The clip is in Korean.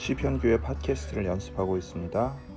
시편교회 팟캐스트를 연습하고 있습니다.